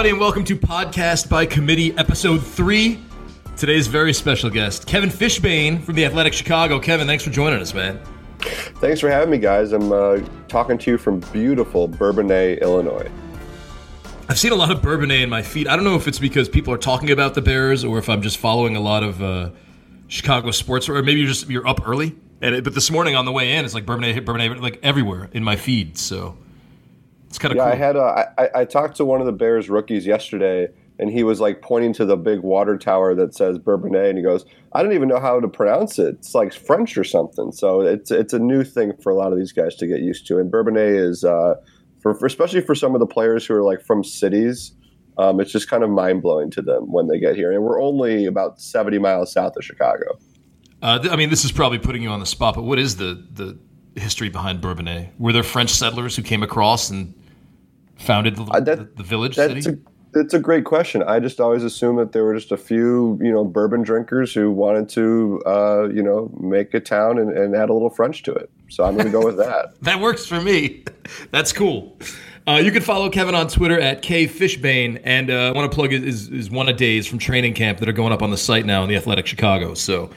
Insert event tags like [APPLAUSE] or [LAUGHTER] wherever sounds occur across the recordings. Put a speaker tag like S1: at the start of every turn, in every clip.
S1: everybody, and welcome to Podcast by Committee, Episode 3. Today's very special guest, Kevin Fishbain from the Athletic Chicago. Kevin, thanks for joining us, man.
S2: Thanks for having me, guys. I'm uh, talking to you from beautiful Bourbonnais, Illinois.
S1: I've seen a lot of Bourbonnais in my feed. I don't know if it's because people are talking about the Bears or if I'm just following a lot of uh, Chicago sports, or maybe you're just you're up early. And it, but this morning on the way in, it's like Bourbonnais, Bourbonnais, like everywhere in my feed. So it's kind of
S2: yeah.
S1: cool.
S2: I had a, I, I talked to one of the Bears rookies yesterday, and he was like pointing to the big water tower that says Bourbonnais, and he goes, "I don't even know how to pronounce it. It's like French or something." So it's it's a new thing for a lot of these guys to get used to. And Bourbonnais is uh, for, for especially for some of the players who are like from cities. Um, it's just kind of mind blowing to them when they get here, and we're only about seventy miles south of Chicago.
S1: Uh, th- I mean, this is probably putting you on the spot, but what is the the history behind Bourbonnais? Were there French settlers who came across and founded the,
S2: Uh, that-
S1: the, the village
S2: That's
S1: city?
S2: a that's a great question. I just always assumed that there were just a few, you know, bourbon drinkers who wanted to, uh, you know, make a town and, and add a little French to it. So I'm going to go with that. [LAUGHS]
S1: That works for me. [LAUGHS] That's cool. Uh, you can follow Kevin on Twitter at kfishbain, and uh, I want to plug is his one a days from training camp that are going up on the site now in the Athletic Chicago. So,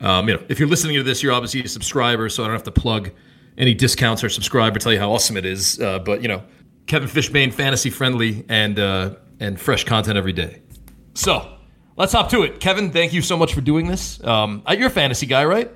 S1: um, you know, if you're listening to this, you're obviously a subscriber, so I don't have to plug any discounts or subscribe or tell you how awesome it is. Uh, but you know, Kevin Fishbain, fantasy friendly and uh, and fresh content every day. So let's hop to it. Kevin, thank you so much for doing this. Um, you're a fantasy guy, right?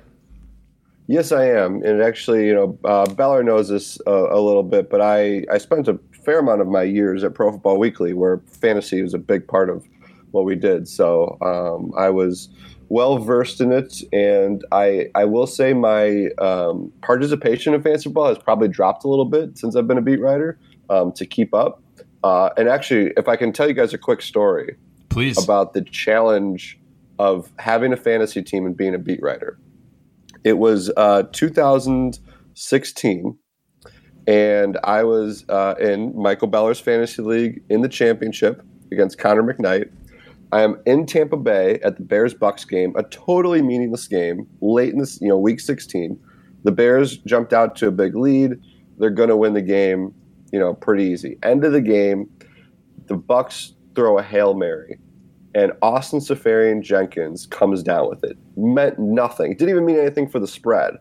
S2: Yes, I am. And actually, you know, uh, Beller knows this uh, a little bit, but I, I spent a fair amount of my years at Pro Football Weekly where fantasy was a big part of what we did. So um, I was well versed in it. And I, I will say my um, participation in fantasy football has probably dropped a little bit since I've been a beat writer um, to keep up. Uh, and actually, if I can tell you guys a quick story
S1: Please.
S2: about the challenge of having a fantasy team and being a beat writer. It was uh, 2016, and I was uh, in Michael Beller's fantasy league in the championship against Connor McKnight. I am in Tampa Bay at the Bears Bucks game, a totally meaningless game, late in this, you know, week 16. The Bears jumped out to a big lead. They're going to win the game, you know, pretty easy. End of the game, the Bucks throw a hail mary, and Austin Seferian Jenkins comes down with it. Meant nothing. It didn't even mean anything for the spread.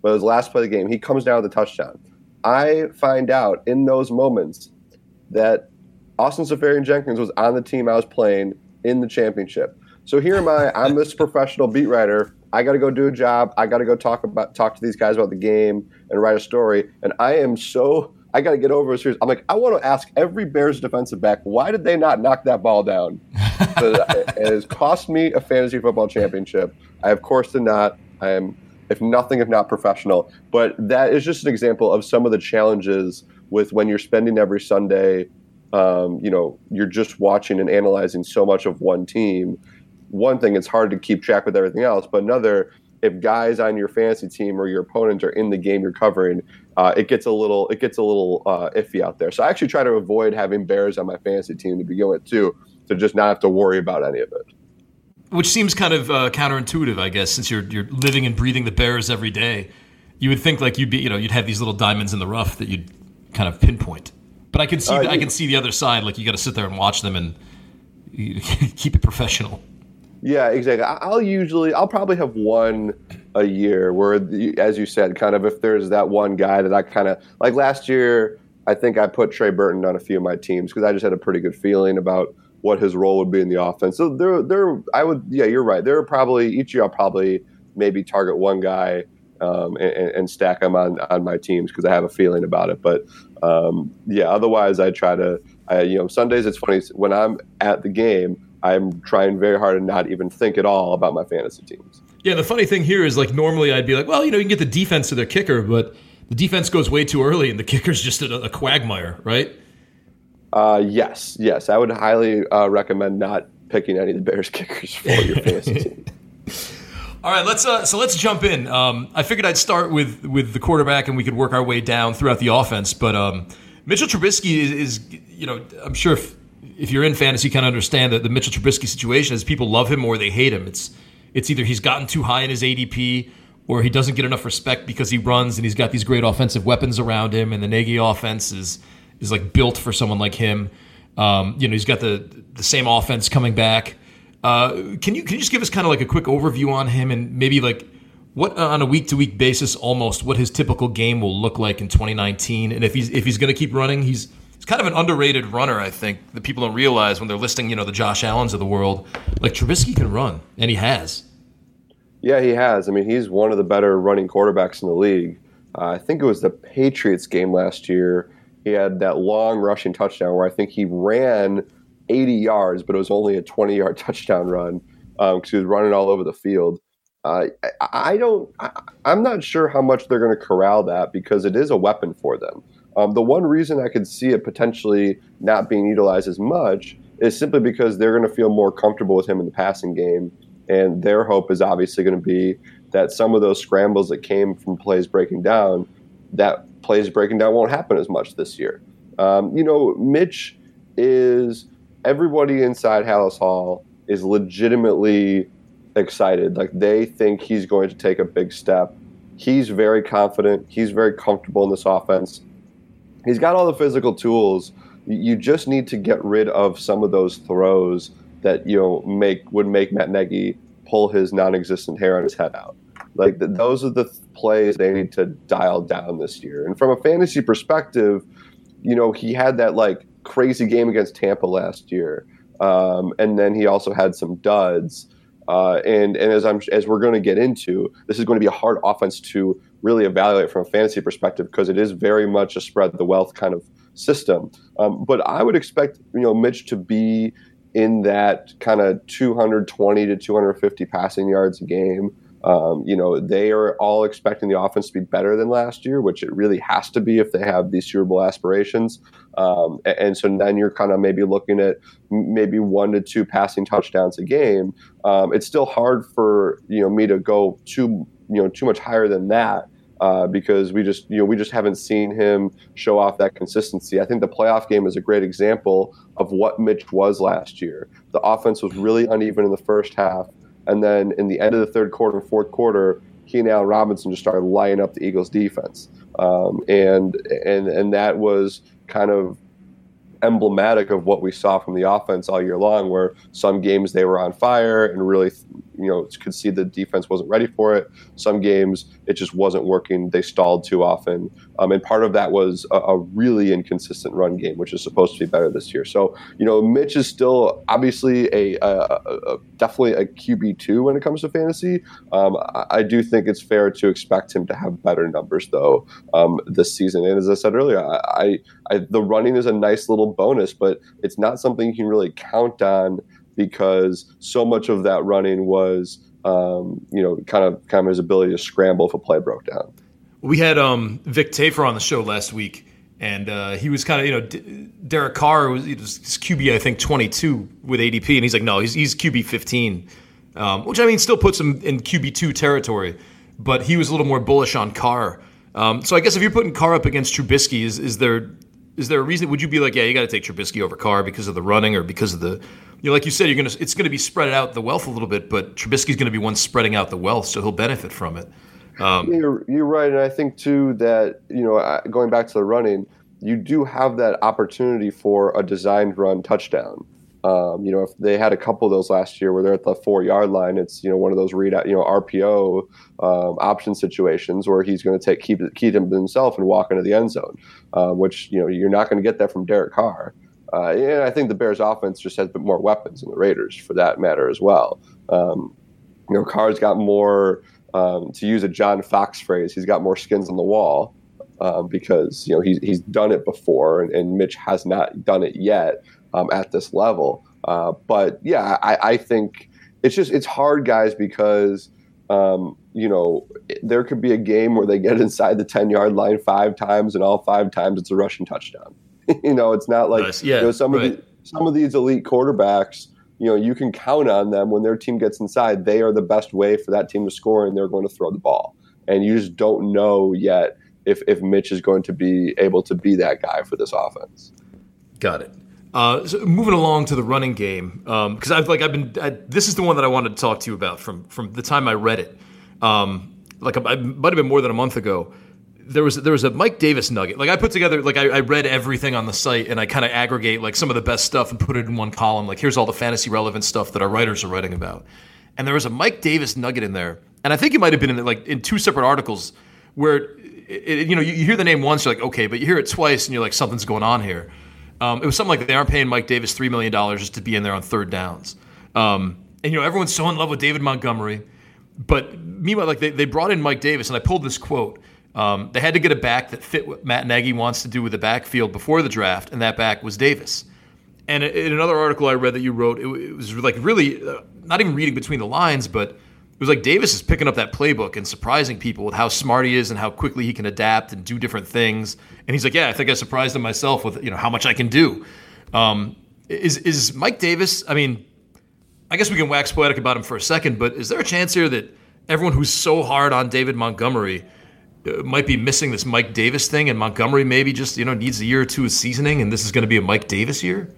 S2: But it was last play of the game. He comes down with a touchdown. I find out in those moments that Austin Seferian Jenkins was on the team I was playing in the championship. So here am I. I'm this [LAUGHS] professional beat writer. I got to go do a job. I got to go talk about talk to these guys about the game and write a story. And I am so I got to get over a series. I'm like I want to ask every Bears defensive back why did they not knock that ball down? [LAUGHS] it has cost me a fantasy football championship. I of course did not. I am if nothing if not professional. But that is just an example of some of the challenges with when you're spending every Sunday um, you know, you're just watching and analyzing so much of one team. One thing, it's hard to keep track with everything else. But another, if guys on your fantasy team or your opponent are in the game you're covering, uh, it gets a little it gets a little uh, iffy out there. So I actually try to avoid having Bears on my fantasy team to begin with too, to just not have to worry about any of it.
S1: Which seems kind of uh, counterintuitive, I guess, since you're you're living and breathing the Bears every day. You would think like you'd be, you know, you'd have these little diamonds in the rough that you'd kind of pinpoint. But I can see,
S2: Uh,
S1: the, I can see the other side. Like you got to sit there and watch them and [LAUGHS] keep it professional.
S2: Yeah, exactly. I'll usually, I'll probably have one a year where, as you said, kind of if there's that one guy that I kind of like last year, I think I put Trey Burton on a few of my teams because I just had a pretty good feeling about what his role would be in the offense. So there, there, I would, yeah, you're right. There are probably each year I'll probably maybe target one guy um, and, and- stack them on on my teams because I have a feeling about it. But um, yeah, otherwise I try to, I, you know, Sundays it's funny when I'm at the game. I'm trying very hard to not even think at all about my fantasy teams.
S1: Yeah, the funny thing here is like normally I'd be like, well, you know, you can get the defense to their kicker, but the defense goes way too early and the [LAUGHS] kicker's just a, a quagmire, right?
S2: Uh, yes, yes, I would highly uh, recommend not picking any of the Bears [LAUGHS] kickers for your fantasy [LAUGHS] team.
S1: All right, let's uh, so let's jump in. Um, I figured I'd start with with the quarterback, and we could work our way down throughout the offense. But um, Mitchell Trubisky is, is, you know, I'm sure if if you're in fantasy, you kind of understand that the Mitchell Trubisky situation is people love him or they hate him. It's it's either he's gotten too high in his ADP or he doesn't get enough respect because he runs and he's got these great offensive weapons around him, and the Nagy offense is is like built for someone like him. Um, you know, he's got the the same offense coming back. Uh, can you can you just give us kind of like a quick overview on him and maybe like what on a week to week basis almost what his typical game will look like in 2019 and if he's if he's going to keep running he's he's kind of an underrated runner I think that people don't realize when they're listing you know the Josh Allens of the world like Trubisky can run and he has
S2: yeah he has I mean he's one of the better running quarterbacks in the league uh, I think it was the Patriots game last year he had that long rushing touchdown where I think he ran 80 yards, but it was only a 20 yard [LAUGHS] touchdown run because um, he was running all over the field. Uh, I, I, don't. I, am not sure how much they're going to corral that because it is a weapon for them. Um, the one reason I could see it potentially not being utilized as much is simply because they're going to feel more comfortable with him in the passing game, and their hope is obviously going to be that some of those scrambles that came from plays breaking down, that plays breaking down won't happen as much this year. Um, you know, Mitch is everybody inside Halas Hall is legitimately excited. Like they think he's going to take a big step. He's very confident. He's very comfortable in this offense. He's got all the physical tools. You just need to get rid of some of those throws that you know make would make Matt Nagy pull his non-existent hair on his head out. Like the, those are the th- plays they need to dial down this year. And from a fantasy perspective, you know he had that like crazy game against Tampa last year, um, and then he also had some duds. Uh, and and as I'm as we're going to get into, this is going to be a hard offense to really evaluate from a fantasy perspective because it is very much a spread the wealth kind of system. Um, but I would expect you know Mitch to be in that kind of 220 to 250 passing yards a game. Um, you know, they are all expecting the offense to be better than last year, which it really has to be if they have these Super Bowl aspirations. Um, and so then you're kind of maybe looking at maybe one to two passing touchdowns a game. Um, it's still hard for you know me to go too you know too much higher than that. Uh, because we just you know we just haven't seen him show off that consistency. I think the playoff game is a great example of what Mitch was last year. The offense was really uneven in the first half. And then in the end of the third quarter, fourth quarter, he and Allen Robinson just started lining up the Eagles' defense, um, and and and that was kind of emblematic of what we saw from the offense all year long, where some games they were on fire and really, you know, could see the defense wasn't ready for it. Some games it just wasn't working. They stalled too often. Um, and part of that was a, a, really inconsistent run game, which is supposed to be better this year. So, you know, Mitch is still obviously a, a, a definitely a QB two when it comes to fantasy. Um, I, I, do think it's fair to expect him to have better numbers though um, this season. And as I said earlier, I, I, the running is a nice little bonus, but it's not something you can really count on because so much of that running was. Um, you know, kind of kind of his ability to scramble if a play broke down.
S1: We had um, Vic Tafur on the show last week, and uh, he was kind of, you know, D- Derek Carr was, was QB, I think, 22 with ADP, and he's like, no, he's, he's QB 15, um, which I mean still puts him in QB 2 territory, but he was a little more bullish on Carr. Um, so I guess if you're putting Carr up against Trubisky, is, is there is there a reason? Would you be like, yeah, you got to take Trubisky over Carr because of the running or because of the, you know, like you said, you're gonna it's gonna be spread out the wealth a little bit, but Trubisky's gonna be one spreading out the wealth, so he'll benefit from it.
S2: Um, you're, you're right, and I think too that you know going back to the running, you do have that opportunity for a designed run touchdown. Um, you know, if they had a couple of those last year where they're at the four yard line, it's you know one of those read out, you know RPO um, option situations where he's going to take keep keep him himself and walk into the end zone, uh, which you know you're not going to get that from Derek Carr. Uh, and I think the Bears offense just has more weapons than the Raiders for that matter as well. Um, you know, Carr's got more um, to use a John Fox phrase, he's got more skins on the wall um, because you know he's he's done it before, and, and Mitch has not done it yet um, at this level. Uh, but yeah, I, I, think it's just it's hard, guys, because um, you know there could be a game where they get inside the ten yard line five times, and all five times it's a rushing touchdown. [LAUGHS] you know, it's not like
S1: nice. yeah,
S2: you know, some
S1: right.
S2: of the, some of these elite quarterbacks you know you can count on them when their team gets inside they are the best way for that team to score and they're going to throw the ball and you just don't know yet if if Mitch is going to be able to be that guy for this offense.
S1: Got it. Uh, so moving along to the running game, because um, I've like I've been I, this is the one that I wanted to talk to you about from from the time I read it. Um, like it might have been more than a month ago. There was there was a Mike Davis nugget. Like I put together, like I, I read everything on the site and I kind of aggregate like some of the best stuff and put it in one column. Like here's all the fantasy relevant stuff that our writers are writing about. And there was a Mike Davis nugget in there, and I think it might have been in like in two separate articles where it, it, you know you, you, hear the name once, you're like okay, but you hear it twice and you're like something's going on here. Um, it was something like they aren't paying Mike Davis three million dollars just to be in there on third downs. Um, and you know everyone's so in love with David Montgomery, but meanwhile, like they, they brought in Mike Davis, and I pulled this quote. Um, they had to get a back that fit what Matt Nagy wants to do with the backfield before the draft, and that back was Davis. And in another article I read that you wrote, it, was like really uh, not even reading between the lines, but it was like Davis is picking up that playbook and surprising people with how smart he is and how quickly he can adapt and do different things. And he's like, yeah, I think I surprised him myself with you know how much I can do. Um, is is Mike Davis? I mean, I guess we can wax poetic about him for a second, but is there a chance here that everyone who's so hard on David Montgomery Uh, might be missing this Mike Davis thing, and Montgomery maybe just you know needs a year or two of seasoning, and this is going to be a Mike Davis year?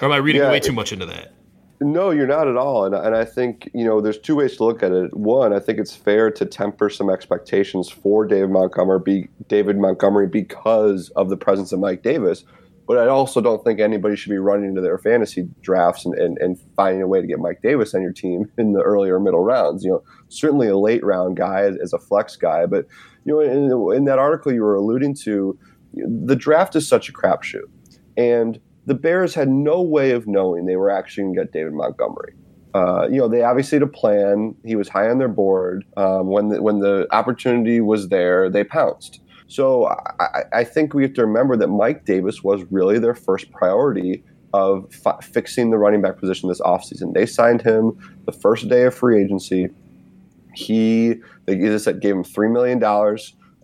S1: Or am I reading yeah, way too much into that?
S2: No, you're not at all. And, and I think, you know, there's two ways to look at it. One, I think it's fair to temper some expectations for David Montgomery, be, David Montgomery because of the presence of Mike Davis. But I also don't think anybody should be running into their fantasy drafts and, and, and finding a way to get Mike Davis on your team in the earlier middle rounds. You know, certainly a late round guy as, as a flex guy. But, you know, in, in that article you were alluding to, the draft is such a crapshoot. And the Bears had no way of knowing they were actually going to get David Montgomery. Uh, you know, they obviously had a plan. He was high on their board. Um, when the, when the opportunity was there, they pounced. So I, I, think we have to remember that Mike Davis was really their first priority of fi- fixing the running back position this offseason. They signed him the first day of free agency. He, they just gave him $3 million.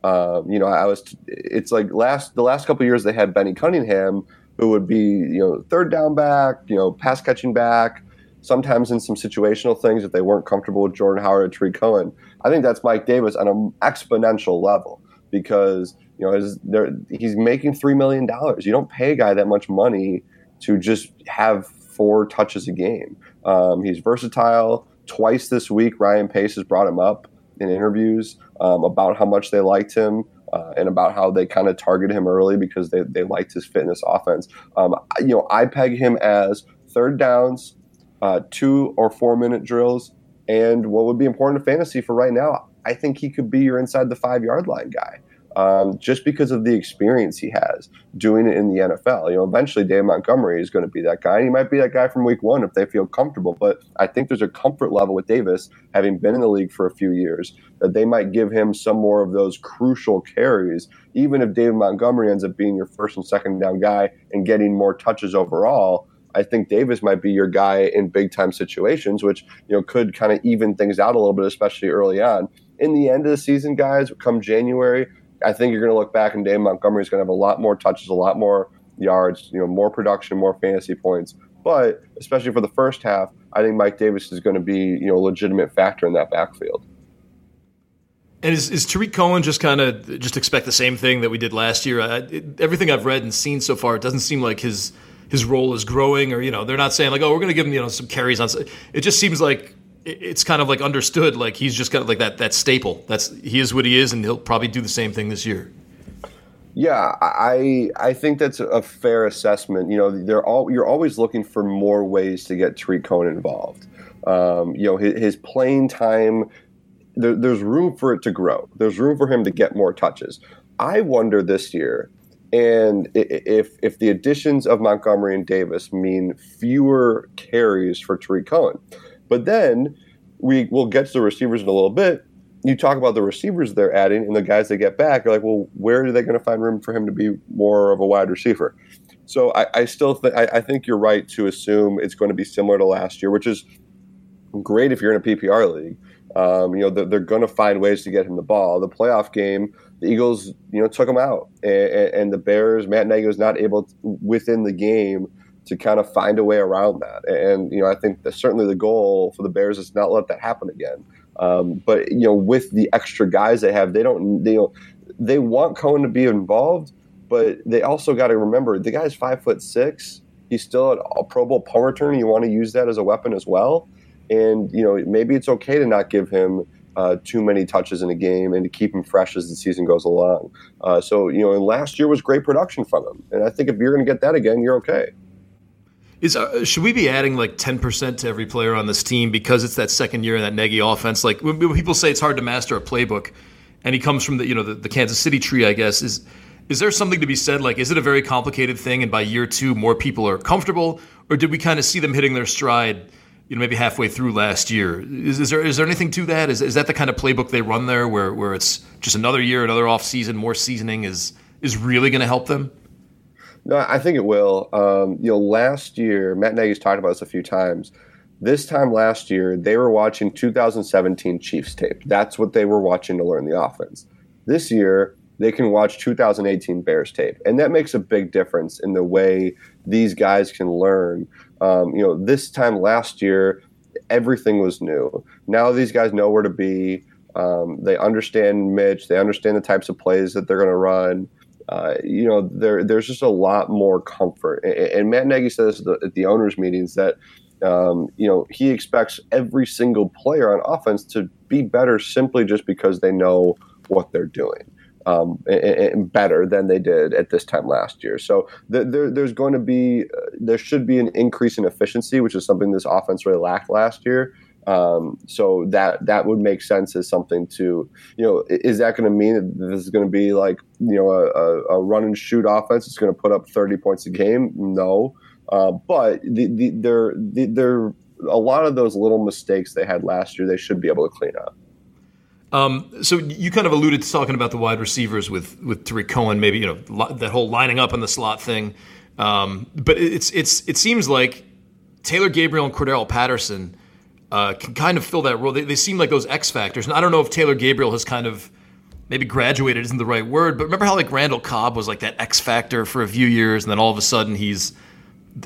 S2: Um, you know, I was, it's like last, the last couple years they had Benny Cunningham, who would be, you know, third down back, you know, pass catching back, sometimes in some situational things if they weren't comfortable with Jordan Howard or Tarik Cohen. I think that's Mike Davis on an exponential level because, you know, he's making $3 million. You don't pay a guy that much money to just have four touches a game. Um, he's versatile. Twice this week, Ryan Pace has brought him up in interviews um, about how much they liked him uh, and about how they kind of targeted him early because they, they liked his fitness offense. Um, you know, I peg him as third downs, uh, two or four minute drills, and what would be important to fantasy for right now, I think he could be your inside the five yard line guy um, just because of the experience he has doing it in the NFL. You know, eventually Dave Montgomery is going to be that guy. He might be that guy from week one if they feel comfortable. But I think there's a comfort level with Davis, having been in the league for a few years, that they might give him some more of those crucial carries, even if David Montgomery ends up being your first and second down guy and getting more touches overall. I think Davis might be your guy in big time situations, which you know could kind of even things out a little bit, especially early on. In the end of the season, guys, come January, I think you're going to look back and Dave Montgomery is going to have a lot more touches, a lot more yards, you know, more production, more fantasy points. But especially for the first half, I think Mike Davis is going to be, you know, a legitimate factor in that backfield.
S1: And is, is Tarik Cohen just kind of just expect the same thing that we did last year? I, it, everything I've read and seen so far, it doesn't seem like his his role is growing, or you know, they're not saying like, oh, we're going to give him you know some carries on. It just seems like it's kind of like understood like he's just kind of like that that staple. That's he is what he is and he'll probably do the same thing this year.
S2: Yeah i i think that's a fair assessment. You know they're all you're always looking for more ways to get Tarik Cohen involved. Um, you know his, his playing time there, there's room for it to grow. There's room for him to get more touches. I wonder this year and if if the additions of Montgomery and Davis mean fewer carries for Tarik Cohen but then we will get to the receivers in a little bit. You talk about the receivers they're adding and the guys they get back. You're like, well, where are they going to find room for him to be more of a wide receiver? So I, I still think I think you're right to assume it's going to be similar to last year, which is great if you're in a PPR league. Um, you know they're, they're, going to find ways to get him the ball. The playoff game, the Eagles, you know, took him out, and, and the Bears, Matt Nagy was not able to, within the game to kind of find a way around that. And you know, I think that certainly the goal for the Bears is not let that happen again. Um, but you know, with the extra guys they have, they don't they don't, they want Cohen to be involved, but they also got to remember the guy's five foot six. He's still a Pro Bowl punt return. You want to use that as a weapon as well. And you know, maybe it's okay to not give him uh, too many touches in a game and to keep him fresh as the season goes along. Uh, so, you know, and last year was great production from him. And I think if you're going to get that again, you're okay.
S1: Is uh, should we be adding like ten percent to every player on this team because it's that second year in that Nagy offense? Like when, people say it's hard to master a playbook, and he comes from the you know the, the, Kansas City tree, I guess is is there something to be said? Like, is it a very complicated thing, and by year two, more people are comfortable, or did we kind of see them hitting their stride? You know, maybe halfway through last year. Is, is there is there anything to that? Is, is that the kind of playbook they run there, where where it's just another year, another off season, more seasoning is is really going to help them?
S2: No, I think it will. Um, you know, last year, Matt Nagy's talked about this a few times. This time last year, they were watching 2017 Chiefs tape. That's what they were watching to learn the offense. This year, they can watch 2018 Bears tape, and that makes a big difference in the way these guys can learn. Um, you know, this time last year, everything was new. Now these guys know where to be. Um, they understand Mitch. They understand the types of plays that they're going to run. Uh, you know, there there's just a lot more comfort. And, and Matt Nagy said this at the, at the owners' meetings that um, you know he expects every single player on offense to be better simply just because they know what they're doing. Um, and, and, better than they did at this time last year. So there, there's going to be, uh, there should be an increase in efficiency, which is something this offense really lacked last year. Um, so that that would make sense as something to, you know, is that going to mean that this is going to be like, you know, a, a run and shoot offense? It's going to put up 30 points a game? No. Uh, but the, the, they're, the, a lot of those little mistakes they had last year, they should be able to clean up.
S1: Um, so you kind of alluded to talking about the wide receivers with with Tarik Cohen, maybe you know li- that whole lining up in the slot thing. Um, but it's it's it seems like Taylor Gabriel and Cordarrelle Patterson uh, can kind of fill that role. They, they seem like those X factors. And I don't know if Taylor Gabriel has kind of maybe graduated isn't the right word, but remember how like Randall Cobb was like that X factor for a few years, and then all of a sudden he's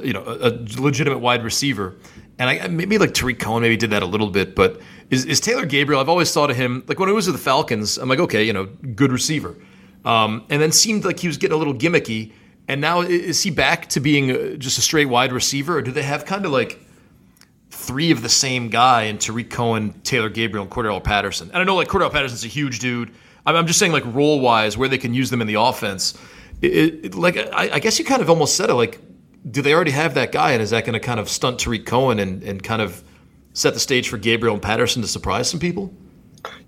S1: you know a, a legitimate wide receiver. And I maybe like Tarik Cohen maybe did that a little bit, but is, is Taylor Gabriel? I've always thought of him like when he was with the Falcons. I'm like, okay, you know, good receiver, um, and then seemed like he was getting a little gimmicky. And now is he back to being uh, just a straight wide receiver, or do they have kind of like three of the same guy in Tarik Cohen, Taylor Gabriel, and Cordarrelle Patterson. And I know like Cordarrelle Patterson's a huge dude. I'm, just saying like role wise where they can use them in the offense. It, it, like I, I, guess you kind of almost said it. Like, do they already have that guy, and is that going to kind of stunt Tarik Cohen and, and kind of set the stage for Gabriel and Patterson to surprise some people?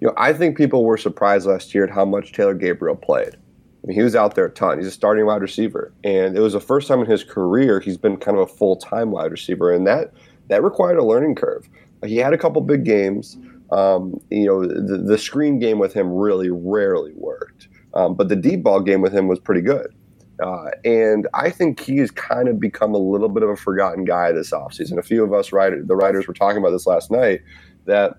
S2: You know, I think people were surprised last year at how much Taylor Gabriel played. I mean, he was out there a ton. He's a starting wide receiver, and it was the first time in his career he's been kind of a full time wide receiver, and that that required a learning curve. He had a couple big games. Um, you know, the, the, screen game with him really rarely worked, um, but the deep ball game with him was pretty good. Uh, and I think he has kind of become a little bit of a forgotten guy this offseason. A few of us the writers were talking about this last night that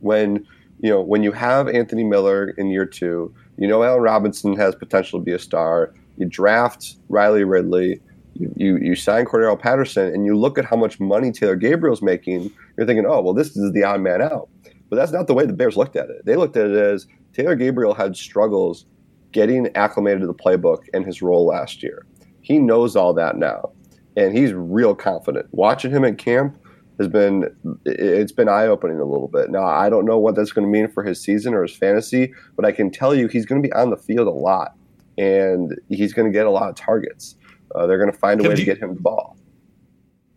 S2: when you know when you have Anthony Miller in year two, you know Allen Robinson has potential to be a star. You draft Riley Ridley you, you, sign Cordarrelle Patterson and you look at how much money Taylor Gabriel's making, you're thinking, oh, well, this is the odd man out. But that's not the way the Bears looked at it. They looked at it as Taylor Gabriel had struggles getting acclimated to the playbook and his role last year. He knows all that now, and he's real confident. Watching him at camp has been it's been eye opening a little bit. Now I don't know what that's going to mean for his season or his fantasy, but I can tell you he's going to be on the field a lot, and he's going to get a lot of targets. Uh, they're going to find a way to get him the ball.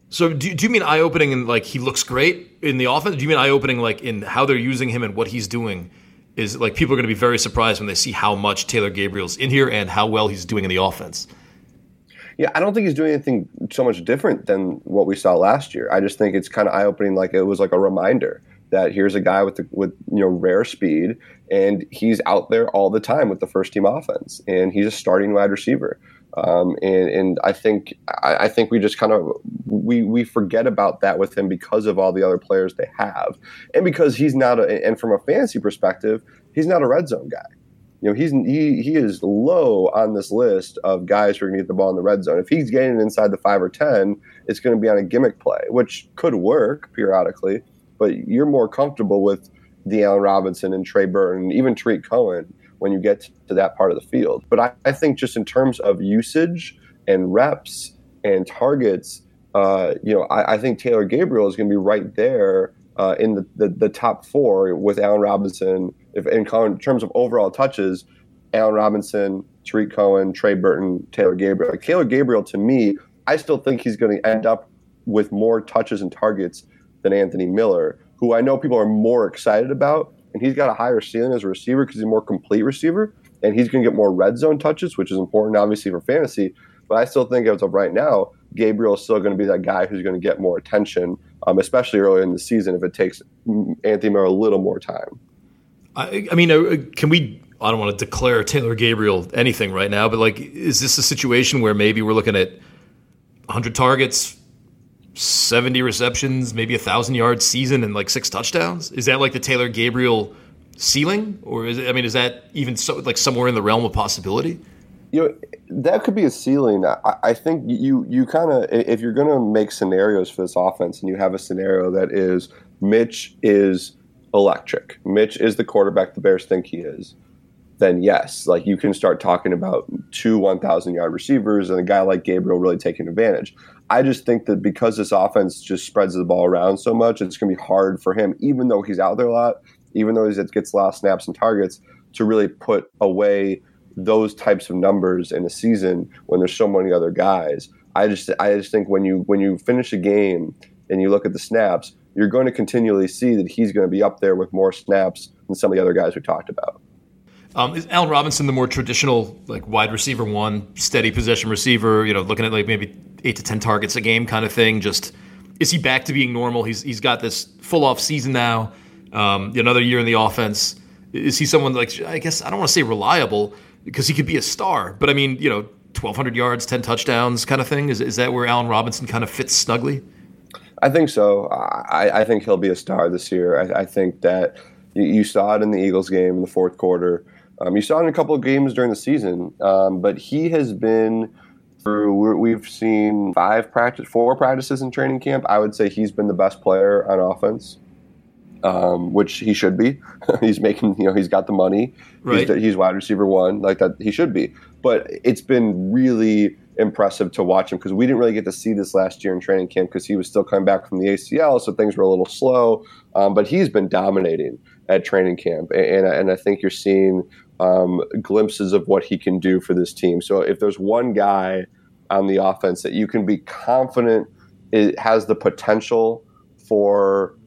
S1: So do, do you mean eye opening and like he looks great in the offense? Do you mean eye opening like in how they're using him and what he's doing? Is like people are going to be very surprised when they see how much Taylor Gabriel's in here and how well he's doing in the offense.
S2: Yeah, I don't think he's doing anything so much different than what we saw last year. I just think it's kind of eye opening. Like it was like a reminder that here's a guy with the, with you know rare speed and he's out there all the time with the first team offense and he's a starting wide receiver. Um, and, and I think I, I, think we just kind of we we forget about that with him because of all the other players they have, and because he's not a, and from a fantasy perspective, he's not a red zone guy. You know, he's he he is low on this list of guys who are going to get the ball in the red zone. If he's getting it inside the five or ten, it's going to be on a gimmick play, which could work periodically, but you're more comfortable with the Allen Robinson and Trey Burton, even Tarik Cohen when you get to that part of the field. But I, I think just in terms of usage and reps and targets, uh, you know, I, I, think Taylor Gabriel is going to be right there uh, in the, the, the top four with Allen Robinson. If in terms of overall touches, Allen Robinson, Tarik Cohen, Trey Burton, Taylor Gabriel. Like Taylor Gabriel, to me, I still think he's going to end up with more touches and targets than Anthony Miller, who I know people are more excited about, and he's got a higher ceiling as a receiver because he's a more complete receiver, and he's going to get more red zone touches, which is important, obviously, for fantasy. But I still think as of right now, Gabriel is still going to be that guy who's going to get more attention, um, especially early in the season if it takes Anthony Miller a little more time.
S1: I, I mean, uh, can we? I don't want to declare Taylor Gabriel anything right now, but like, is this a situation where maybe we're looking at 100 targets, 70 receptions, maybe a thousand yard season, and like six touchdowns? Is that like the Taylor Gabriel ceiling, or is it? I mean, is that even so like somewhere in the realm of possibility?
S2: you know that could be a ceiling. I, I think you you kind of if you're going to make scenarios for this offense, and you have a scenario that is Mitch is electric. Mitch is the quarterback the Bears think he is. Then yes, like you can start talking about two 1,000 yard receivers and a guy like Gabriel really taking advantage. I just think that because this offense just spreads the ball around so much, it's going to be hard for him, even though he's out there a lot, even though he gets a lot of snaps and targets, to really put away those types of numbers in a season when there's so many other guys. I just I just think when you when you finish a game and you look at the snaps, you're going to continually see that he's going to be up there with more snaps than some of the other guys we talked about.
S1: Um, is Allen Robinson the more traditional, like wide receiver one, steady possession receiver? You know, looking at like maybe eight to ten targets a game kind of thing. Just is he back to being normal? He's he's got this full off season now, um, another year in the offense. Is he someone like I guess I don't want to say reliable, because he could be a star. But I mean, you know, 1,200 yards, 10 touchdowns kind of thing. Is, is that where Allen Robinson kind of fits snugly?
S2: I think so. I, I think he'll be a star this year. I, I think that you, you, saw it in the Eagles game in the fourth quarter. Um, you saw in a couple of games during the season. Um, but he has been through, we've seen five practice, four practices in training camp. I would say he's been the best player on offense um, which he should be. [LAUGHS] he's making, you know, he's got the money. Right. He's, he's, wide receiver one, like that. He should be. But it's been really impressive to watch him because we didn't really get to see this last year in training camp because he was still coming back from the ACL, so things were a little slow. Um, but he's been dominating at training camp, and, and I think you're seeing um, glimpses of what he can do for this team. So if there's one guy on the offense that you can be confident it has the potential for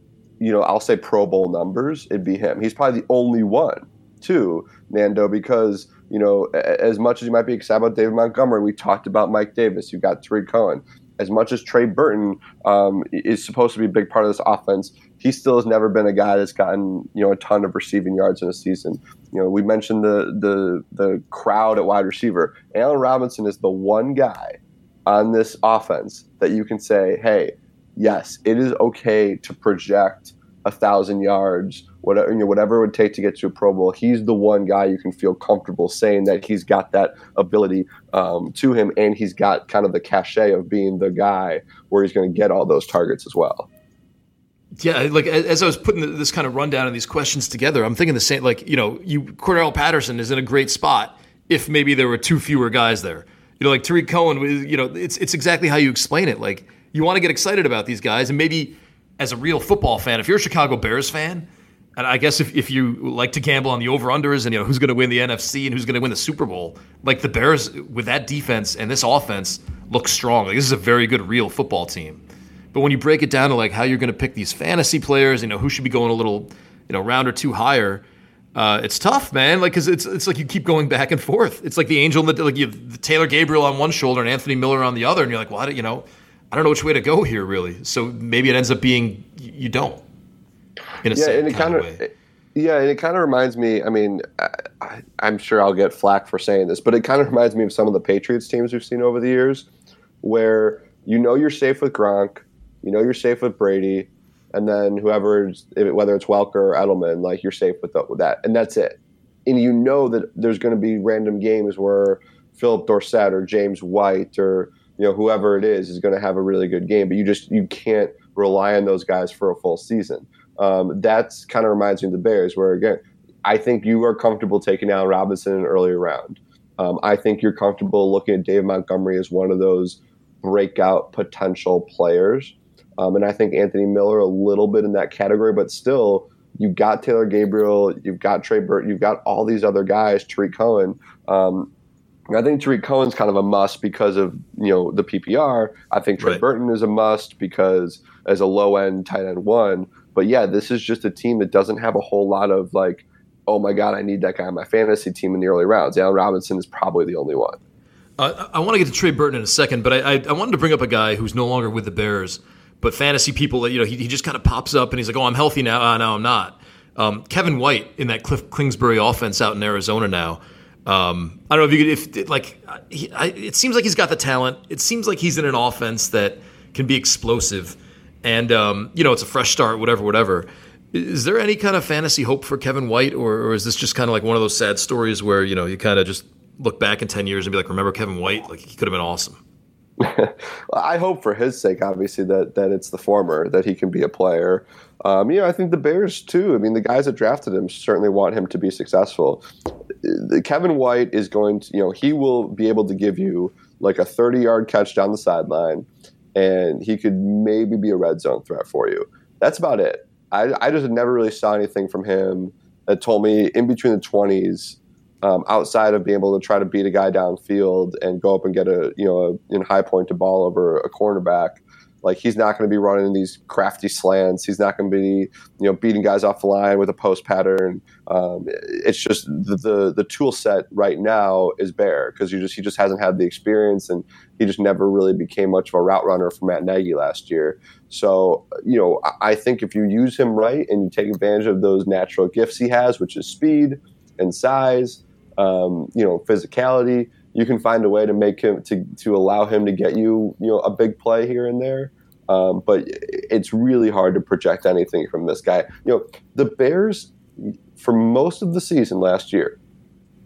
S2: you know, I'll say Pro Bowl numbers, it'd be him. He's probably the only one, too, Nando, because, you know, as much as you might be excited about David Montgomery, we talked about Mike Davis, you got Tarik Cohen. As much as Trey Burton um, is supposed to be a big part of this offense, he still has never been a guy that's gotten you know a ton of receiving yards in a season. You know, we mentioned the the the crowd at wide receiver. Allen Robinson is the one guy on this offense that you can say, hey, yes, it is okay to project a thousand yards, whatever you know, whatever it would take to get to a Pro Bowl. He's the one guy you can feel comfortable saying that he's got that ability um, to him, and he's got kind of the cachet of being the guy where he's going to get all those targets as well.
S1: Yeah, like as I was putting this kind of rundown and these questions together, I'm thinking the same. Like you know, you Cordarrelle Patterson is in a great spot if maybe there were two fewer guys there. You know, like Tarik Cohen. You know, it's it's exactly how you explain it. Like you want to get excited about these guys, and maybe as a real football fan, if you're a Chicago Bears fan, and I guess if, if you like to gamble on the over unders and you know who's going to win the NFC and who's going to win the Super Bowl, like the Bears with that defense and this offense looks strong. Like this is a very good real football team. But when you break it down to like how you're going to pick these fantasy players, you know who should be going a little, you know, round or two higher. Uh, it's tough, man. Like, cause it's it's like you keep going back and forth. It's like the angel, the, like you have Taylor Gabriel on one shoulder and Anthony Miller on the other, and you're like, well, I you know, I don't know which way to go here, really. So maybe it ends up being you don't.
S2: In a yeah, and it kind of, way. yeah, and it kind of reminds me. I mean, I, am sure I'll get flack for saying this, but it kind of reminds me of some of the Patriots teams we've seen over the years, where you know you're safe with Gronk, you know you're safe with Brady, and then whoever, whether it's Welker or Edelman, like you're safe with, the, with that, and that's it. And you know that there's going to be random games where Philip Dorsett or James White or you know whoever it is is going to have a really good game but you just you can't rely on those guys for a full season. Um, that's kind of reminds me of the bears where again i think you are comfortable taking Allen Robinson in an earlier round. Um, i think you're comfortable looking at dave montgomery as one of those breakout potential players Um, and I think Anthony Miller a little bit in that category, but still, you've got Taylor Gabriel, you've got Trey Burton, you've got all these other guys, Tarik Cohen. Um, I think Tarik Cohen's kind of a must because of you know the PPR. I think Trey right. Burton is a must because as a low end tight end one. But yeah, this is just a team that doesn't have a whole lot of like, oh my god, I need that guy on my fantasy team in the early rounds. Allen Robinson is probably the only one.
S1: Uh, I want to get to Trey Burton in a second, but I, I, I, wanted to bring up a guy who's no longer with the Bears, but fantasy people, you know, he, he just kind of pops up and he's like, oh, I'm healthy now. Uh, now I'm not. Um, Kevin White in that Cliff Kingsbury offense out in Arizona now. Um, I don't know if you could, if like, he, I, it seems like he's got the talent. It seems like he's in an offense that can be explosive, and um, you know, it's a fresh start, whatever, whatever. Is there any kind of fantasy hope for Kevin White, or, or is this just kind of like one of those sad stories where you know you kind of just look back in ten years and be like, remember Kevin White? Like he could have been awesome. [LAUGHS]
S2: I hope for his sake, obviously, that that it's the former, that he can be a player. Um, you know, I think the Bears too. I mean, the guys that drafted him certainly want him to be successful. Kevin White is going to, you know, he will be able to give you like a 30 yard catch down the sideline, and he could maybe be a red zone threat for you. That's about it. I, I just never really saw anything from him that told me in between the 20s, um, outside of being able to try to beat a guy downfield and go up and get a, you know, a, in high point to ball over a cornerback like he's not going to be running these crafty slants. He's not going to be, you know, beating guys off the line with a post pattern. Um, it's just the, the, the tool set right now is bare because you just he just hasn't had the experience and he just never really became much of a route runner for Matt Nagy last year. So you know, I think if you use him right and you take advantage of those natural gifts he has, which is speed and size, um, you know, physicality you can find a way to make him to to allow him to get you you know a big play here and there. Um, but it's really hard to project anything from this guy. You know, the Bears for most of the season last year,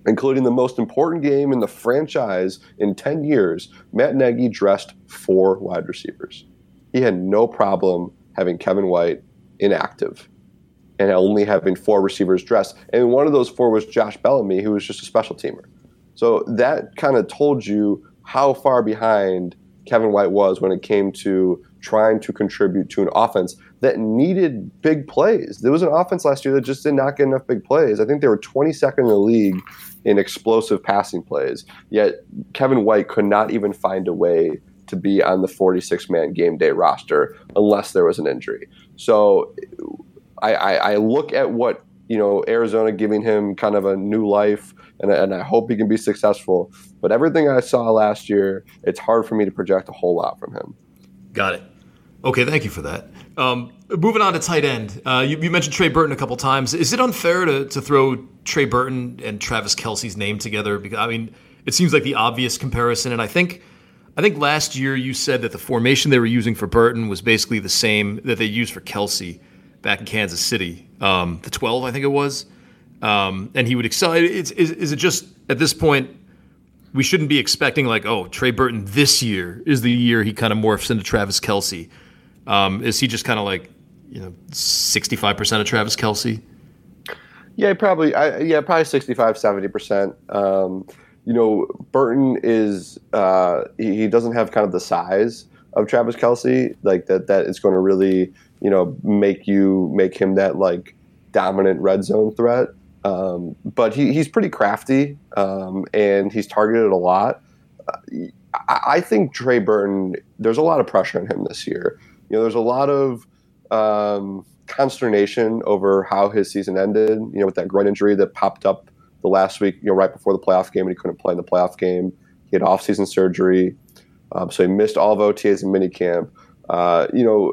S2: including the most important game in the franchise in 10 years, Matt Nagy dressed four wide receivers. He had no problem having Kevin White inactive and only having four receivers dressed. And one of those four was Josh Bellamy, who was just a special teamer. So that kind of told you how far behind Kevin White was when it came to trying to contribute to an offense that needed big plays. There was an offense last year that just did not get enough big plays. I think they were 22nd in the league in explosive passing plays. Yet Kevin White could not even find a way to be on the 46 man game day roster unless there was an injury. So I, I, I look at what you know Arizona giving him kind of a new life and, and I hope he can be successful. But everything I saw last year, it's hard for me to project a whole lot from him.
S1: Got it. Okay, thank you for that. Um, moving on to tight end, uh, you, you, mentioned Trey Burton a couple times. Is it unfair to, to throw Trey Burton and Travis Kelce's name together? Because I mean, it seems like the obvious comparison, and I think I think last year you said that the formation they were using for Burton was basically the same that they used for Kelce back in Kansas City, um, the twelve, I think it was um, and he would excel. Is, is, is it just at this point we shouldn't be expecting like, oh, Trey Burton this year is the year he kind of morphs into Travis Kelce? Um, is he just kind of like you know sixty five percent of Travis Kelce?
S2: Yeah, probably. I, yeah, probably 65, 70 percent. Um, you know, Burton is uh, he, he doesn't have kind of the size of Travis Kelce, like that. that it's going to really you know make you make him that like dominant red zone threat. Um, but he, he's pretty crafty um, and he's targeted a lot. I, I, think Trey Burton, there's a lot of pressure on him this year. You know, there's a lot of um, consternation over how his season ended, you know, with that groin injury that popped up the last week, you know, right before the playoff game and he couldn't play in the playoff game. He had off-season surgery. Um, so he missed all of OTAs and minicamp. Uh, you know,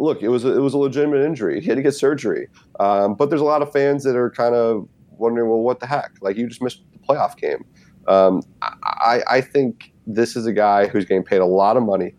S2: look, it was a, it was a legitimate injury. He had to get surgery. Um, but there's a lot of fans that are kind of wondering, well, what the heck? Like you just missed the playoff game. Um, I, I, think this is a guy who's getting paid a lot of money,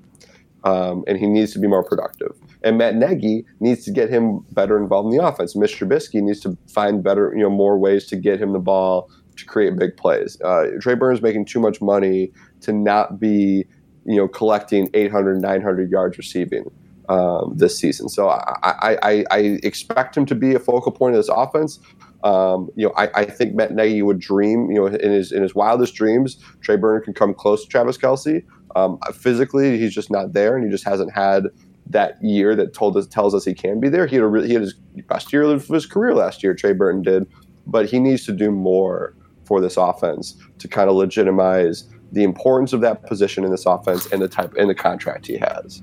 S2: um, and he needs to be more productive. And Matt Nagy needs to get him better involved in the offense. Mr. Trubisky needs to find better, you know, more ways to get him the ball to create big plays. Uh, Trey Burton's making too much money to not be, you know, collecting 800, 900 yards receiving um, this season. So I, I, I, expect him to be a focal point of this offense. Um, you know, I, I, think Matt Nagy would dream, you know, in his in his wildest dreams, Trey Burton can come close to Travis Kelce. Um, physically, he's just not there, and he just hasn't had that year that told us tells us he can be there. He had, a he had his best year of his career last year. Trey Burton did, but he needs to do more for this offense to kind of legitimize the importance of that position in this offense and the type and the contract he has.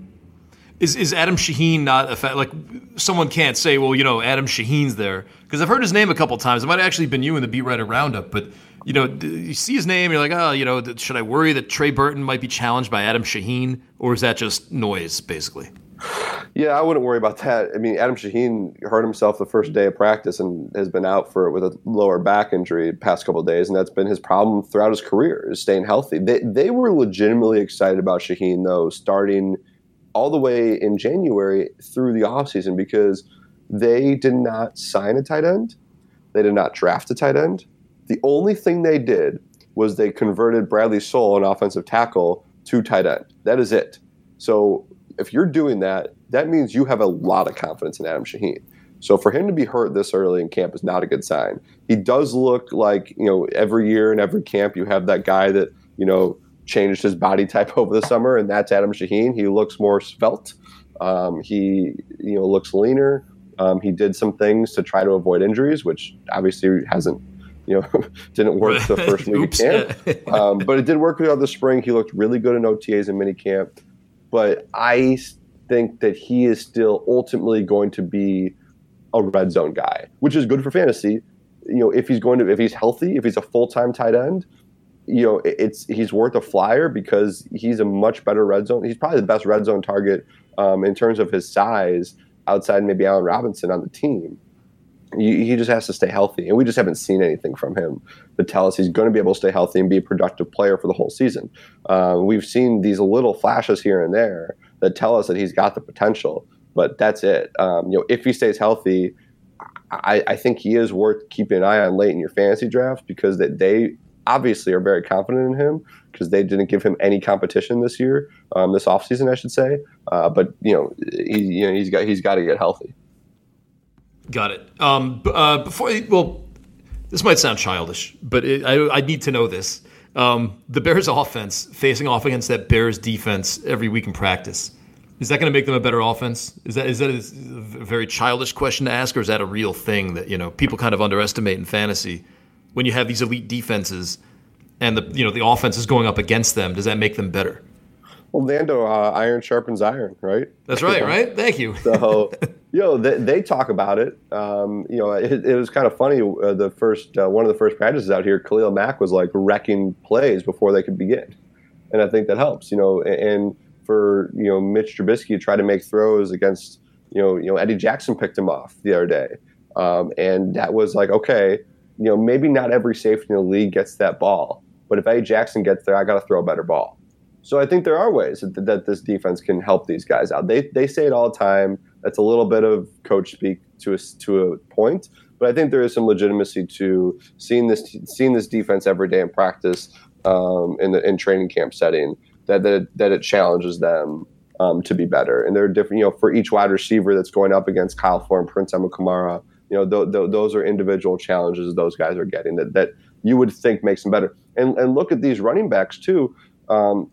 S1: Is is Adam Shaheen not a fa- like someone can't say, well, you know, Adam Shaheen's there because I've heard his name a couple times. It might have actually been you in the beat writer roundup, but you know, you see his name, you're like, oh, you know, should I worry that Trey Burton might be challenged by Adam Shaheen, or is that just noise, basically?
S2: Yeah, I wouldn't worry about that. I mean, Adam Shaheen hurt himself the first day of practice and has been out for with a lower back injury past couple days, and that's been his problem throughout his career is staying healthy. They they were legitimately excited about Shaheen though, starting all the way in January through the offseason because they did not sign a tight end, they did not draft a tight end. The only thing they did was they converted Bradley Sowell, an offensive tackle, to tight end. That is it. So if you're doing that, that means you have a lot of confidence in Adam Shaheen. So for him to be hurt this early in camp is not a good sign. He does look like, you know, every year in every camp you have that guy that, you know, changed his body type [LAUGHS] over the summer, and that's Adam Shaheen. He looks more svelte. Um, he, you know, looks leaner. Um, he did some things to try to avoid injuries, which obviously hasn't, you know, [LAUGHS] didn't work the [LAUGHS] first week of camp. Um, but it did work throughout the spring. He looked really good in OTAs and minicamp but I think that he is still ultimately going to be a red zone guy, which is good for fantasy. You know, if he's going to, if he's healthy, if he's a full time tight end, you know, it's he's worth a flyer because he's a much better red zone. He's probably the best red zone target um, in terms of his size outside maybe Allen Robinson on the team he just has to stay healthy, and we just haven't seen anything from him that tell us he's going to be able to stay healthy and be a productive player for the whole season. Uh, we've seen these little flashes here and there that tell us that he's got the potential, but that's it. Um, you know, if he stays healthy, I, I, think he is worth keeping an eye on late in your fantasy draft because that they obviously are very confident in him because they didn't give him any competition this year, um, this offseason, I should say. Uh, but you know, he, you know, he's got he's got to get healthy.
S1: Got it. Um, uh, before, well, this might sound childish, but it, I, I, need to know this. Um, the Bears' offense facing off against that Bears defense every week in practice. Is that going to make them a better offense? Is that is that a very childish question to ask, or is that a real thing that you know people kind of underestimate in fantasy? When you have these elite defenses, and the you know the offense is going up against them, does that make them better?
S2: Well, Nando, uh, iron sharpens iron, right?
S1: That's right, right? Thank you.
S2: so, [LAUGHS] you know, they, they talk about it. Um, you know, it, it, was kind of funny. Uh, the first uh, one of the first practices out here, Khalil Mack was like wrecking plays before they could begin, and I think that helps. You know, and for you know Mitch Trubisky to try to make throws against you know you know Eddie Jackson picked him off the other day, um, and that was like okay, you know maybe not every safety in the league gets that ball, but if Eddie Jackson gets there, I got to throw a better ball. So I think there are ways that, that, this defense can help these guys out. They, they say it all the time. That's a little bit of coach speak to a, to a point, but I think there is some legitimacy to seeing this seeing this defense every day in practice um, in the in training camp setting. That that it, that it challenges them um, to be better. And there are different. You know, for each wide receiver that's going up against Kyle Fuller and Prince Amukamara, you know, th- th- those are individual challenges those guys are getting that that you would think makes them better. And and look at these running backs too. Um,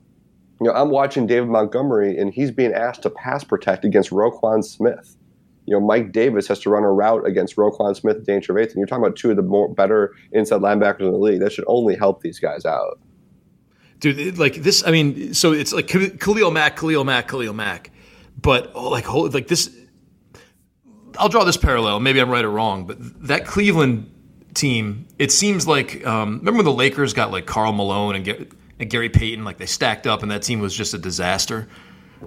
S2: you know, I'm watching David Montgomery, and he's being asked to pass protect against Roquan Smith. You know, Mike Davis has to run a route against Roquan Smith Danny Trevathan. You're talking about two of the more better inside linebackers in the league. That should only help these guys out.
S1: Dude, like this, I mean, so it's like Khalil Mack, Khalil Mack, Khalil Mack. But oh, like, like this, I'll draw this parallel. Maybe I'm right or wrong, but that Cleveland team, it seems like, um, remember when the Lakers got like Karl Malone and and Gary Payton, like they stacked up, and that team was just a disaster.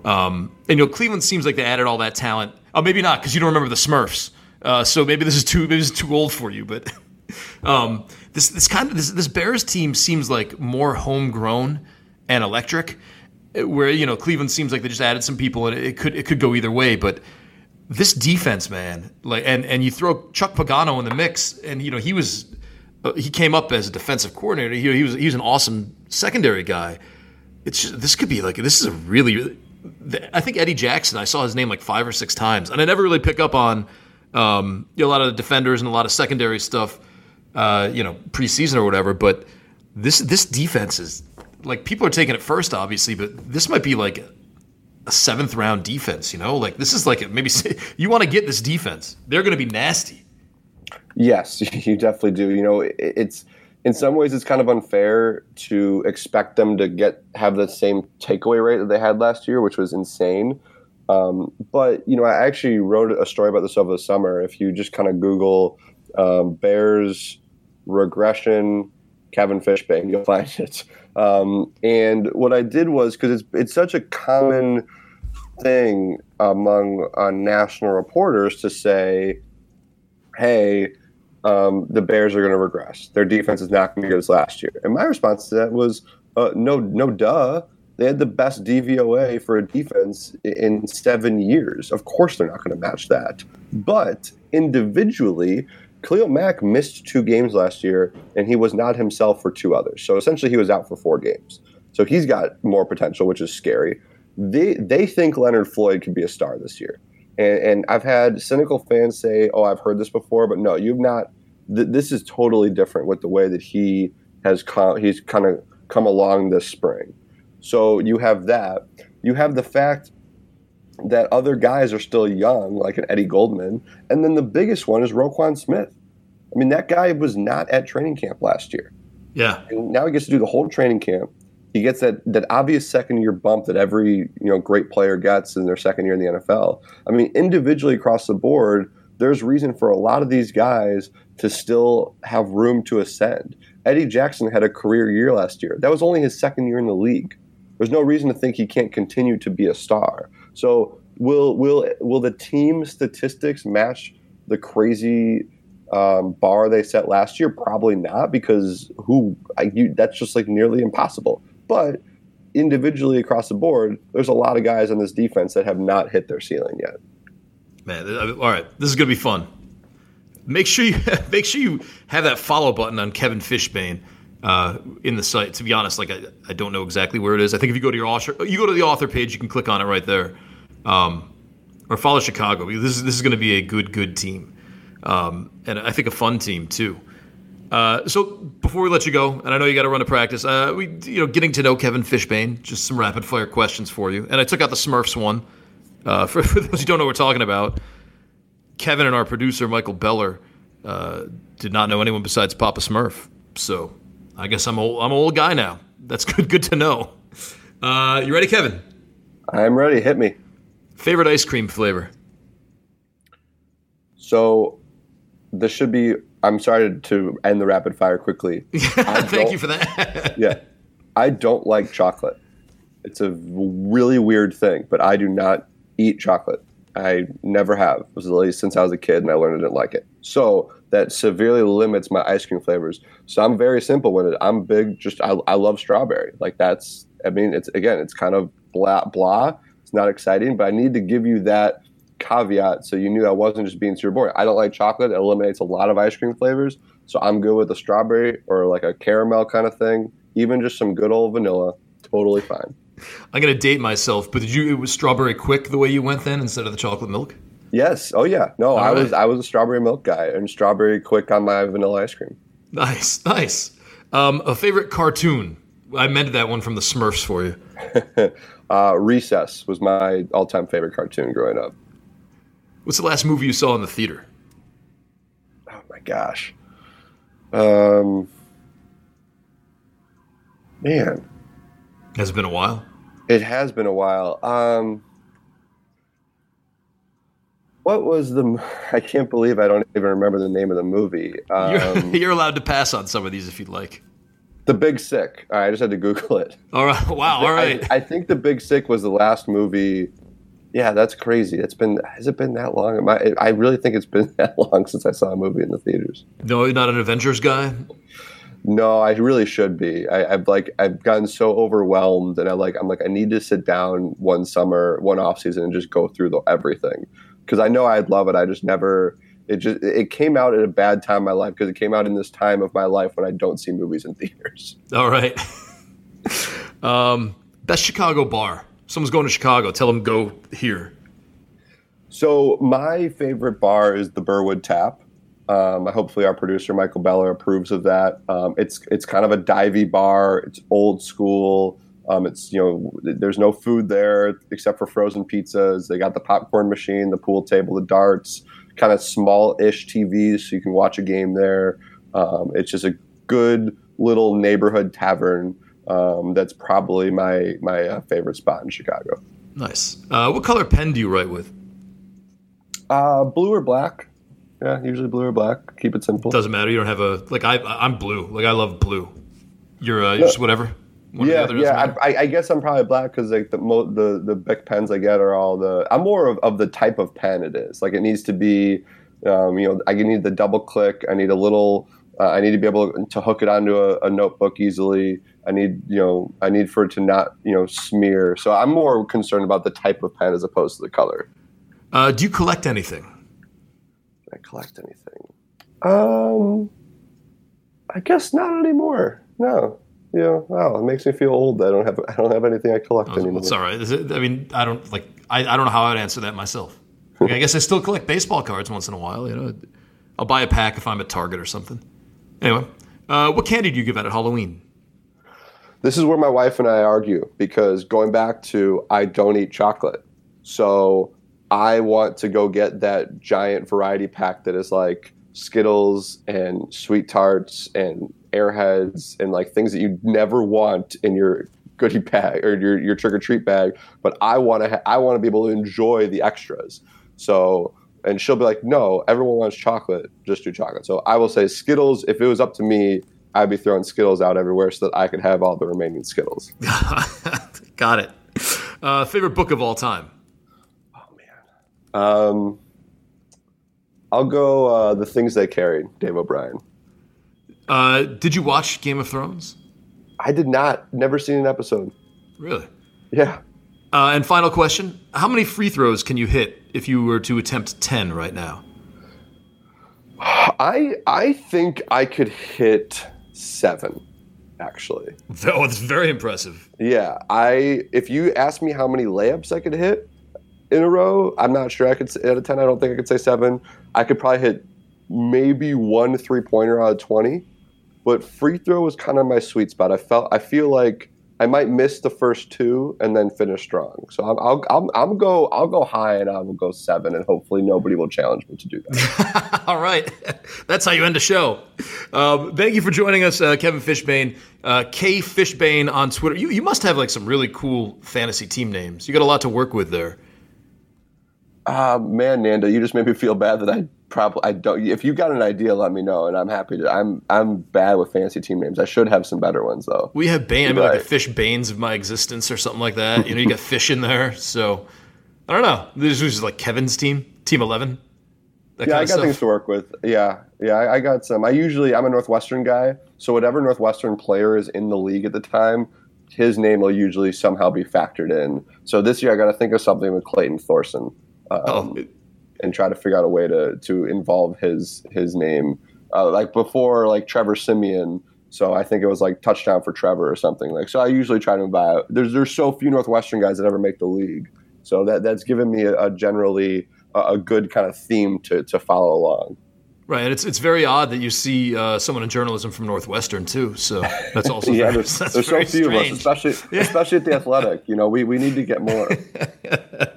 S1: Um, and you know, Cleveland seems like they added all that talent. Oh, maybe not because you don't remember the Smurfs. Uh, so maybe this is too maybe this is too old for you. But [LAUGHS] um, this this kind of this, this Bears team seems like more homegrown and electric. Where you know Cleveland seems like they just added some people, and it could it could go either way. But this defense, man, like and and you throw Chuck Pagano in the mix, and you know he was uh, he came up as a defensive coordinator. He, he was he was an awesome secondary guy. It's just, this could be like this is a really, I think Eddie Jackson. I saw his name like five or six times, and I never really pick up on um, you know, a lot of the defenders and a lot of secondary stuff, uh, you know, preseason or whatever. But this this defense is like people are taking it first, obviously, but this might be like a seventh round defense. You know, like this is like maybe [LAUGHS] you want to get this defense. They're going to be nasty.
S2: Yes, [LAUGHS] you definitely do. You know, it's in some ways it's kind of unfair to expect them to get have the same takeaway rate that they had last year, which was insane. Um, but you know, I actually wrote a story about this over the summer. If you just kind of Google um, Bears regression Kevin Fishbain, you'll [LAUGHS] find it. Um, and what I did was because it's it's such a common thing among uh, national reporters to say, "Hey, um, the Bears are going to regress. Their defense is not going to be good as last year." And my response to that was, uh, "No, no, duh." They had the best DVOA for a defense in seven years. Of course, they're not going to match that. But individually, Khalil Mack missed two games last year, and he was not himself for two others. So essentially, he was out for four games. So he's got more potential, which is scary. They they think Leonard Floyd could be a star this year, and, and I've had cynical fans say, "Oh, I've heard this before," but no, you've not. Th- this is totally different with the way that he has come. He's kind of come along this spring. So you have that. You have the fact that other guys are still young, like an Eddie Goldman. And then the biggest one is Roquan Smith. I mean, that guy was not at training camp last year.
S1: Yeah.
S2: And now he gets to do the whole training camp. He gets that, that obvious second year bump that every you know great player gets in their second year in the NFL. I mean, individually across the board, there's reason for a lot of these guys to still have room to ascend. Eddie Jackson had a career year last year. That was only his second year in the league. There's no reason to think he can't continue to be a star. So will will will the team statistics match the crazy um, bar they set last year? Probably not, because who I, you, that's just like nearly impossible. But individually across the board, there's a lot of guys on this defense that have not hit their ceiling yet.
S1: Man, all right, this is gonna be fun. Make sure you [LAUGHS] make sure you have that follow button on Kevin Fishbain uh, in the site. To be honest, like I, I don't know exactly where it is. I think if you go to your author, you go to the author page, you can click on it right there um, or follow Chicago this is this is going to be a good good team, um, and I think a fun team too. Uh, so before we let you go, and I know you got to run to practice, uh, we you know getting to know Kevin Fishbain. just some rapid fire questions for you, and I took out the Smurfs one. Uh, for, [LAUGHS] for, those who don't know what we're talking about, Kevin and our producer Michael Beller uh, did not know anyone besides Papa Smurf, so I guess I'm old. I'm an old guy now. That's [LAUGHS] good. Good to know. Uh, you ready, Kevin?
S2: I'm ready. Hit me.
S1: Favorite ice cream flavor?
S2: So this should be. I'm sorry to end the rapid fire quickly. [LAUGHS]
S1: Thank you for that.
S2: yeah, I don't like chocolate. It's a really weird thing, but I do not eat chocolate. I never have. It was at least since I was a kid, and I learned I didn't like it. So that severely limits my ice cream flavors. So I'm very simple with it. I'm big. Just I, I love strawberry. Like that's. I mean, it's again, it's kind of blah blah. It's not exciting, but I need to give you that caveat so you knew I wasn't just being super boring. I don't like chocolate. It eliminates a lot of ice cream flavors. So I'm good with a strawberry or like a caramel kind of thing. Even just some good old vanilla, totally fine.
S1: I'm gonna date myself, but did you? It was strawberry Quik the way you went then instead of the chocolate milk.
S2: Yes. Oh yeah. No, All I right. was I was a strawberry milk guy and strawberry Quik on my vanilla ice cream.
S1: Nice, nice. Um, a favorite cartoon? I meant that one from the Smurfs for you. [LAUGHS]
S2: Uh, Recess was my all-time favorite cartoon growing up.
S1: What's the last movie you saw in the theater?
S2: Oh my gosh, um, man,
S1: has it been a while?
S2: It has been a while. Um, what was the? [LAUGHS] I can't believe I don't even remember the name of the movie.
S1: Um, you're, [LAUGHS] you're allowed to pass on some of these if you'd like.
S2: The Big Sick. All right, I just had to Google it.
S1: All right. [LAUGHS] Wow. All right.
S2: I, I, think The Big Sick was the last movie. Yeah, that's crazy. It's been has it been that long? I, I really think it's been [LAUGHS] that long since I saw a movie in the theaters.
S1: No, you're not an Avengers guy.
S2: No, I really should be. I, have like I've gotten so overwhelmed, and I like I'm like I need to sit down one summer, one off season, and just go through the, everything because I know I'd love it. I just never it just it came out at a bad time in my life because it came out in this time of my life when I don't see movies in [LAUGHS] theaters.
S1: All right. [LAUGHS] um, best Chicago bar. Someone's going to Chicago. Tell them go here.
S2: So my favorite bar is the Burwood Tap. Um, hopefully, our producer Michael Beller approves of that. Um, it's it's kind of a divey bar. It's old school. Um, it's you know there's no food there except for frozen pizzas. They got the popcorn machine, the pool table, the darts, kind of small-ish TVs so you can watch a game there. Um, it's just a good little neighborhood tavern. Um, that's probably my my uh, favorite spot in Chicago.
S1: Nice. Uh, what color pen do you write with?
S2: Uh, blue or black. Yeah, usually blue or black. Keep it simple.
S1: Doesn't matter. You don't have a like. I I'm blue. Like I love blue. You're, uh, you're just whatever. One
S2: yeah, yeah. I, I, guess I'm probably black because like the mo- the the Bic pens I get are all the. I'm more of, of the type of pen it is. Like it needs to be, um, you know, I need the double click. I need a little. Uh, I need to be able to hook it onto a, a, notebook easily. I need, you know, I need for it to not, you know, smear. So I'm more concerned about the type of pen as opposed to the color.
S1: Uh, do you collect anything?
S2: I collect anything? Um, I guess not anymore. No. Yeah. Wow. It makes me feel old. I don't have. I don't have anything I collect
S1: oh,
S2: anymore.
S1: It's all right. It, I mean, I don't like. I, I don't know how I'd answer that myself. Like, I guess I still collect baseball cards once in a while. You know, I'll buy a pack if I'm at Target or something. Anyway, uh, what candy do you give out at Halloween?
S2: This is where my wife and I argue because going back to I don't eat chocolate, so I want to go get that giant variety pack that is like Skittles and sweet tarts and airheads and like things that you never want in your goodie bag or your, your trick or treat bag. But I want to ha- I want to be able to enjoy the extras. So and she'll be like, no, everyone wants chocolate, just do chocolate. So I will say Skittles. If it was up to me, I'd be throwing Skittles out everywhere so that I could have all the remaining Skittles. [LAUGHS]
S1: Got it. Uh, favorite book of all time. Oh man.
S2: Um, I'll go uh, the things they carried, Dave O'Brien.
S1: Uh, did you watch Game of Thrones?
S2: I did not. Never seen an episode.
S1: Really?
S2: Yeah.
S1: Uh, and final question: How many free throws can you hit if you were to attempt ten right now?
S2: I I think I could hit seven. Actually. [LAUGHS]
S1: Oh, it's very impressive.
S2: Yeah, I. If you ask me how many layups I could hit, in a row. I'm not sure I could say, out of 10. I don't think I could say seven. I could probably hit maybe one three pointer out of 20. But free throw was kind of my sweet spot. I felt I feel like I might miss the first two and then finish strong. So I'm I'll, I'll, I'll go I'll go high and I will go seven and hopefully nobody will challenge me to do
S1: that. [LAUGHS] All right, that's how you end a show. Um, thank you for joining us, uh, Kevin Fishbain, uh, K Fishbain on Twitter. You you must have like some really cool fantasy team names. You got a lot to work with there.
S2: Uh, man, Nando, you just made me feel bad that I probably I don't. If you got an idea, let me know, and I'm happy to. I'm I'm bad with fancy team names. I should have some better ones though.
S1: We have Bane, I mean, like the fish Banes of my existence or something like that. You know, you got [LAUGHS] fish in there, so I don't know. This is like Kevin's team, Team Eleven.
S2: yeah, I got stuff. things to work with. Yeah, yeah, I, I got some. I usually I'm a Northwestern guy, so whatever Northwestern player is in the league at the time, his name will usually somehow be factored in. So this year I got to think of something with Clayton Thorson um, oh. and try to figure out a way to to involve his his name. Uh, like before, like Trevor Siemian. So I think it was like touchdown for Trevor or something. Like so, I usually try to buy. There's there's so few Northwestern guys that ever make the league. So that that's given me a, a generally a, a good kind of theme to to follow along.
S1: Right, and it's it's very odd that you see uh, someone in journalism from Northwestern too. So that's also [LAUGHS] yeah. Very,
S2: there's, there's so few strange. of us, especially yeah. especially at the Athletic. You know, we we need to get more. [LAUGHS]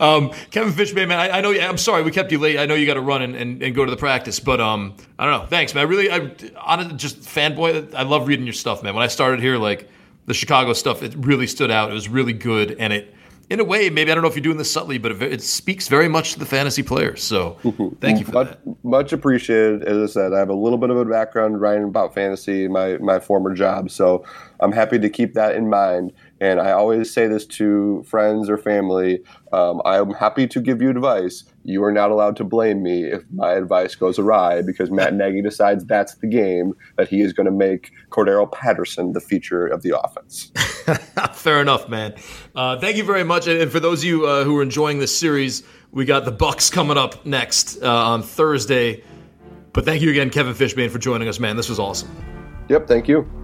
S1: Um, Kevin Fishbain, man, I, I, know. I'm sorry we kept you late. I know you got to run and, and, and, go to the practice, but um, I don't know. Thanks, man. I really, I on just fanboy. I love reading your stuff, man. When I started here, like the Chicago stuff, it really stood out. It was really good, and it, in a way, maybe I don't know if you're doing this subtly, but it, it speaks very much to the fantasy players. So [LAUGHS] thank you for
S2: much,
S1: that.
S2: Much appreciated. As I said, I have a little bit of a background writing about fantasy, my my former job, so I'm happy to keep that in mind. And I always say this to friends or family um, I'm happy to give you advice. You are not allowed to blame me if my advice goes awry because Matt [LAUGHS] Nagy decides that's the game that he is going to make Cordarrelle Patterson the feature of the offense. [LAUGHS]
S1: Fair enough, man. Uh, thank you very much. And for those of you uh, who are enjoying this series, we got the Bucs coming up next uh, on Thursday. But thank you again, Kevin Fishbain, for joining us, man. This was awesome.
S2: Yep, thank you.